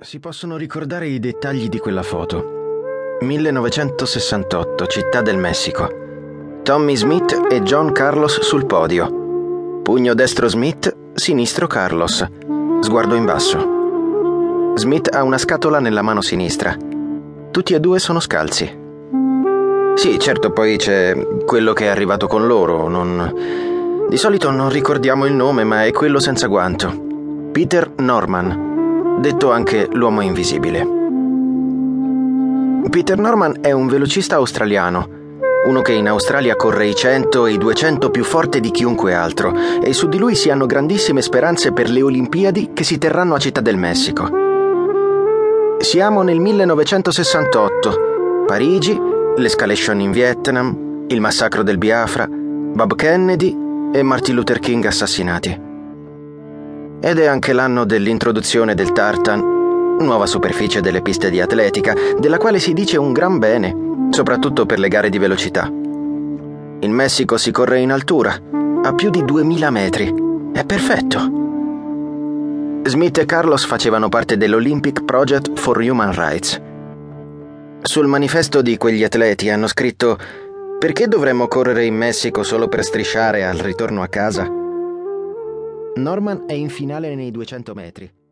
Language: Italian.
Si possono ricordare i dettagli di quella foto. 1968, Città del Messico. Tommy Smith e John Carlos sul podio. Pugno destro Smith, sinistro Carlos. Sguardo in basso. Smith ha una scatola nella mano sinistra. Tutti e due sono scalzi. Sì, certo, poi c'è quello che è arrivato con loro. Non... Di solito non ricordiamo il nome, ma è quello senza guanto. Peter Norman, detto anche l'uomo invisibile. Peter Norman è un velocista australiano, uno che in Australia corre i 100 e i 200 più forte di chiunque altro, e su di lui si hanno grandissime speranze per le Olimpiadi che si terranno a Città del Messico. Siamo nel 1968, Parigi, l'escalation in Vietnam, il massacro del Biafra, Bob Kennedy e Martin Luther King assassinati. Ed è anche l'anno dell'introduzione del tartan, nuova superficie delle piste di atletica, della quale si dice un gran bene, soprattutto per le gare di velocità. In Messico si corre in altura, a più di 2000 metri. È perfetto. Smith e Carlos facevano parte dell'Olympic Project for Human Rights. Sul manifesto di quegli atleti hanno scritto perché dovremmo correre in Messico solo per strisciare al ritorno a casa? Norman è in finale nei 200 metri.